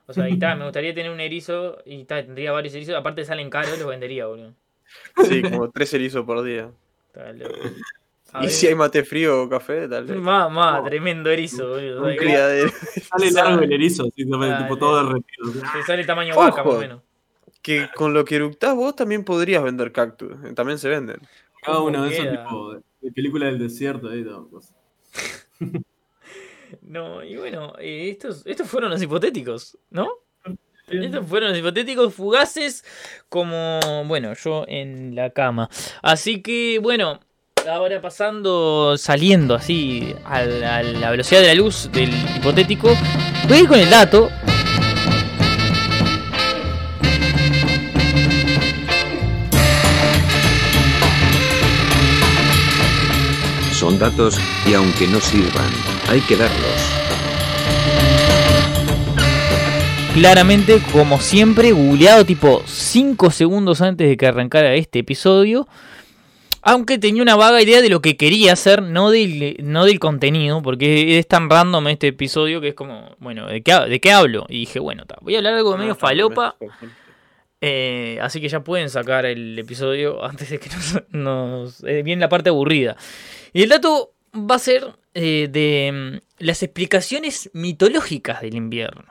O sea, y me gustaría tener un erizo y tendría varios erizos. Aparte salen caros, los vendería, boludo. Sí, como tres erizos por día. ¿Y si hay mate frío o café? Tal vez. Más, más, tremendo erizo, boludo. Un criadero. Sale largo el erizo, sí, tipo todo derretido. Se sale tamaño vaca, más o menos. Que con lo que eructás vos también podrías vender cactus. También se venden. Cada uno de esos tipo de película del desierto ahí, todo. (laughs) No, y bueno, eh, estos, estos fueron los hipotéticos, ¿no? Estos fueron los hipotéticos fugaces como, bueno, yo en la cama. Así que, bueno, ahora pasando, saliendo así a la, a la velocidad de la luz del hipotético, voy a ir con el dato Son datos, y aunque no sirvan, hay que darlos. Claramente, como siempre, googleado tipo 5 segundos antes de que arrancara este episodio. Aunque tenía una vaga idea de lo que quería hacer, no del, no del contenido, porque es tan random este episodio que es como, bueno, ¿de qué, de qué hablo? Y dije, bueno, voy a hablar algo de medio falopa. Eh, así que ya pueden sacar el episodio (laughs) antes de que nos, nos eh, viene la parte aburrida. Y el dato va a ser eh, de mm, las explicaciones mitológicas del invierno.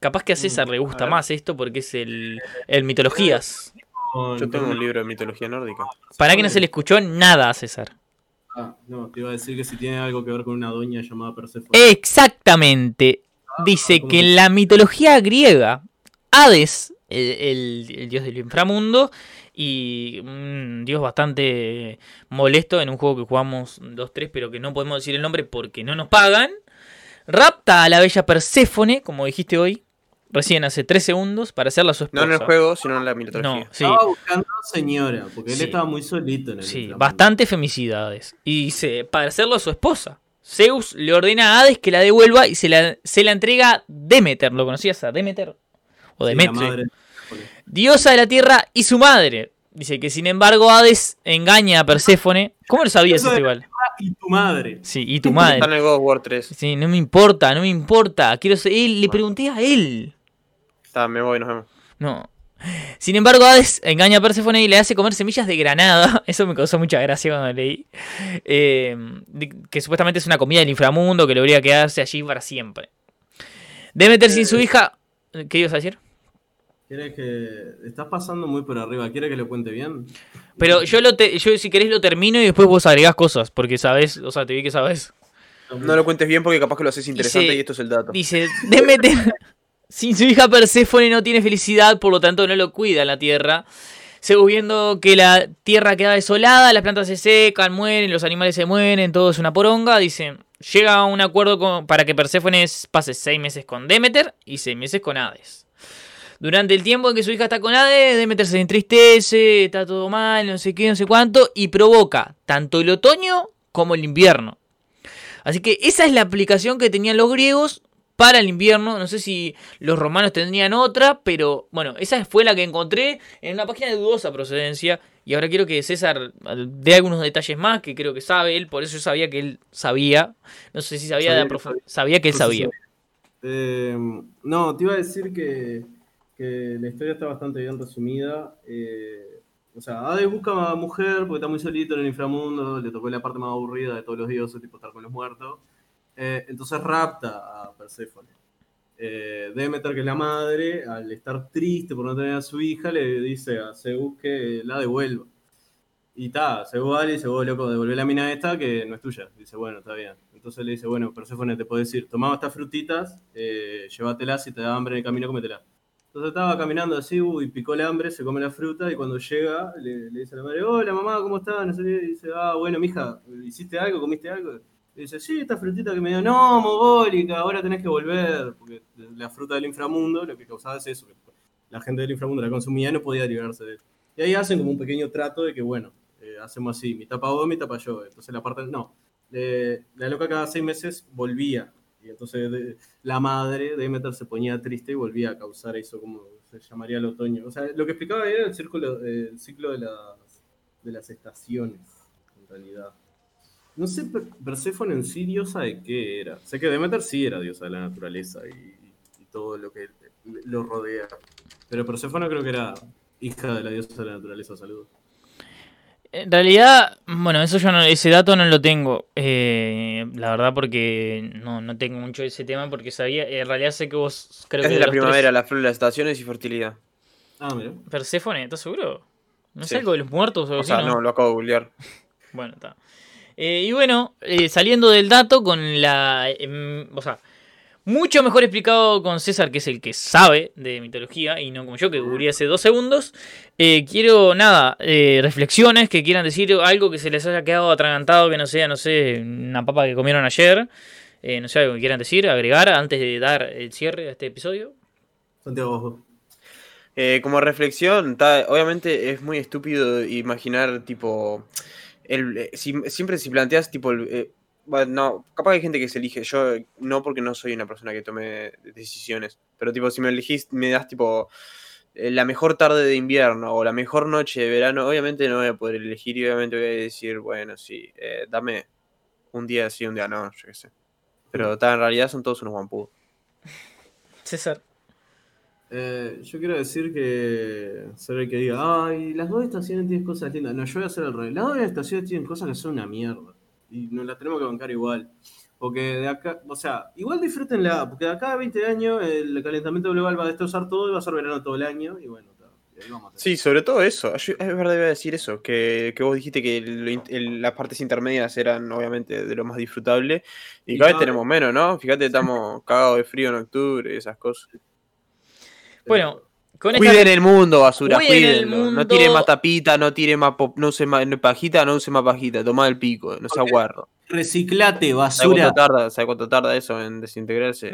Capaz que a César le gusta más esto porque es el, el mitologías. Yo tengo un libro de mitología nórdica. Para que no se le escuchó nada a César. Ah, no, te iba a decir que si tiene algo que ver con una doña llamada Persephone. Exactamente. Dice que en la mitología griega, Hades, el dios del inframundo, y un dios bastante molesto en un juego que jugamos 2-3 pero que no podemos decir el nombre porque no nos pagan. Rapta a la bella Perséfone, como dijiste hoy, recién hace 3 segundos, para hacerla su esposa. No en el juego, sino en la mitología. No, sí. Estaba buscando señora, porque él estaba muy solito en el Sí, bastante femicidades. Y dice, para hacerlo su esposa. Zeus le ordena a Hades que la devuelva y se la, se la entrega Demeter. ¿Lo conocías a Demeter? O Demeter. Diosa de la tierra y su madre. Dice que sin embargo Hades engaña a Perséfone. ¿Cómo lo sabías esto igual? Y tu madre. Sí, y tu madre. Está en el God of War 3. Sí, no me importa, no me importa. Quiero ser... él, le pregunté a él. Está, me voy, nos vemos. No. Sin embargo, Hades engaña a Perséfone y le hace comer semillas de granada. (laughs) Eso me causó mucha gracia cuando leí. Eh, que supuestamente es una comida del inframundo que debería quedarse allí para siempre. Demeter sin su eh, hija. ¿Qué ibas a decir? ¿Quieres que. Estás pasando muy por arriba. ¿Quieres que lo cuente bien? Pero yo, lo te... yo si querés lo termino y después vos agregás cosas. Porque sabes, o sea, te vi que sabes. No lo cuentes bien porque capaz que lo haces interesante y esto es el dato. Dice, Demeter, sin su hija Perséfone no tiene felicidad, por lo tanto no lo cuida en la tierra. Según viendo que la tierra queda desolada, las plantas se secan, mueren, los animales se mueren, todo es una poronga, dice, llega a un acuerdo para que Perséfone pase seis meses con Demeter y seis meses con Hades. Durante el tiempo en que su hija está con Hades, Demeter se entristece, está todo mal, no sé qué, no sé cuánto, y provoca tanto el otoño como el invierno. Así que esa es la aplicación que tenían los griegos para el invierno. No sé si los romanos tendrían otra, pero bueno, esa fue la que encontré en una página de dudosa procedencia. Y ahora quiero que César dé algunos detalles más, que creo que sabe él, por eso yo sabía que él sabía. No sé si sabía, sabía, de sabía que él sabía. Eh, no, te iba a decir que que la historia está bastante bien resumida. Eh, o sea, Hades busca a mujer porque está muy solito en el inframundo, le tocó la parte más aburrida de todos los dioses, tipo estar con los muertos. Eh, entonces rapta a Perséfone. Eh, Demeter, que es la madre, al estar triste por no tener a su hija, le dice a Zeus que la devuelva. Y ta, se va y dice, vos loco, devolvé la mina esta que no es tuya. Dice, bueno, está bien. Entonces le dice, bueno, Perséfone, te puedo decir, tomamos estas frutitas, eh, llévatelas, si te da hambre en el camino, cómetelas. Entonces estaba caminando así, uy, picó el hambre, se come la fruta y cuando llega le, dice a la madre, hola mamá, ¿cómo estás? No sé dice, ah, bueno, mija, ¿hiciste algo? ¿Comiste algo? Dice, sí, esta frutita que me dio, no, mogólica, ahora tenés que volver. Porque la fruta del inframundo lo que causaba es eso, la gente del inframundo la consumía y no podía liberarse de él. Y ahí hacen como un pequeño trato de que, bueno, eh, hacemos así, mi tapa vos, mi tapa yo. Entonces la parte, no, la loca cada seis meses volvía y entonces la madre de Demeter se ponía triste y volvía a causar eso como se llamaría el otoño. O sea, lo que explicaba era el, círculo, el ciclo de las, de las estaciones, en realidad. No sé, Persephone en sí diosa de qué era. Sé que Demeter sí era diosa de la naturaleza y, todo lo que lo rodea. Pero Persephone creo que era hija de la diosa de la naturaleza. Saludos. En realidad, bueno, eso yo no, ese dato no lo tengo, eh, la verdad porque no, no tengo mucho ese tema porque sabía, en realidad sé que vos creo es que... Es la primavera, la flor de las estaciones y fertilidad. Ah, mira. Perséfone, ¿estás seguro? ¿No es algo de los muertos o, o sea, no? lo acabo de googlear. (laughs) bueno, está. Eh, y bueno, eh, saliendo del dato con la... Em, o sea, mucho mejor explicado con César, que es el que sabe de mitología, y no como yo, que cubrí hace dos segundos. Eh, quiero, nada, reflexiones que quieran decir algo que se les haya quedado atragantado, que no sea, no sé, una papa que comieron ayer. No sé, algo que quieran decir, agregar antes de dar el cierre a este episodio. Santiago. como reflexión, obviamente es muy estúpido imaginar, tipo, el, siempre si planteas, tipo, el, bueno, no, capaz hay gente que se elige. Yo no porque no soy una persona que tome decisiones. Pero tipo, si me elegís, me das tipo eh, la mejor tarde de invierno o la mejor noche de verano, obviamente no voy a poder elegir y obviamente voy a decir, bueno, sí, eh, dame un día sí, un día no, yo qué sé. Pero en realidad son todos unos guampú. (laughs) César. Eh, yo quiero decir que ser el que diga, ay, las dos estaciones tienen cosas lindas. No, yo voy a hacer el rey. Las dos estaciones tienen cosas que son una mierda y nos la tenemos que bancar igual. Porque de acá, o sea, igual disfrútenla, porque de acá a 20 años el calentamiento global va a destrozar todo y va a ser verano todo el año y bueno. Sí, sobre todo eso. es verdad, iba a decir eso. Que, vos dijiste que las partes intermedias eran obviamente de lo más disfrutable. Y, cada vez tenemos menos, ¿no? Fíjate, estamos cagados de frío en octubre y esas cosas. Bueno, cuiden el mundo, basura, cuiden No tire más tapita, no tire más no use más pajita, no use más pajita, toma el pico, no se aguardo. Reciclate, basura. ¿Sabe cuánto tarda, eso en desintegrarse?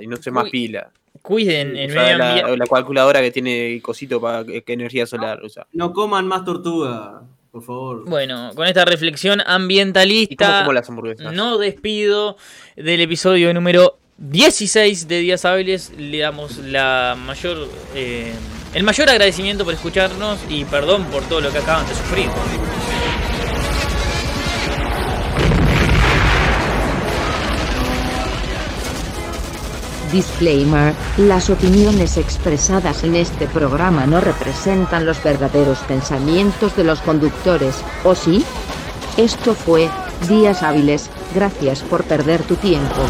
y no use más pila. Cuiden el medio la, la, calculadora que tiene cosito para que, energía solar. No coman más tortuga. Por favor. Bueno, con esta reflexión ambientalista, no despido del episodio número 16 de días hábiles le damos la mayor eh, el mayor agradecimiento por escucharnos y perdón por todo lo que acaban de sufrir. Disclaimer, las opiniones expresadas en este programa no representan los verdaderos pensamientos de los conductores, ¿o sí? Esto fue, Días Hábiles, gracias por perder tu tiempo.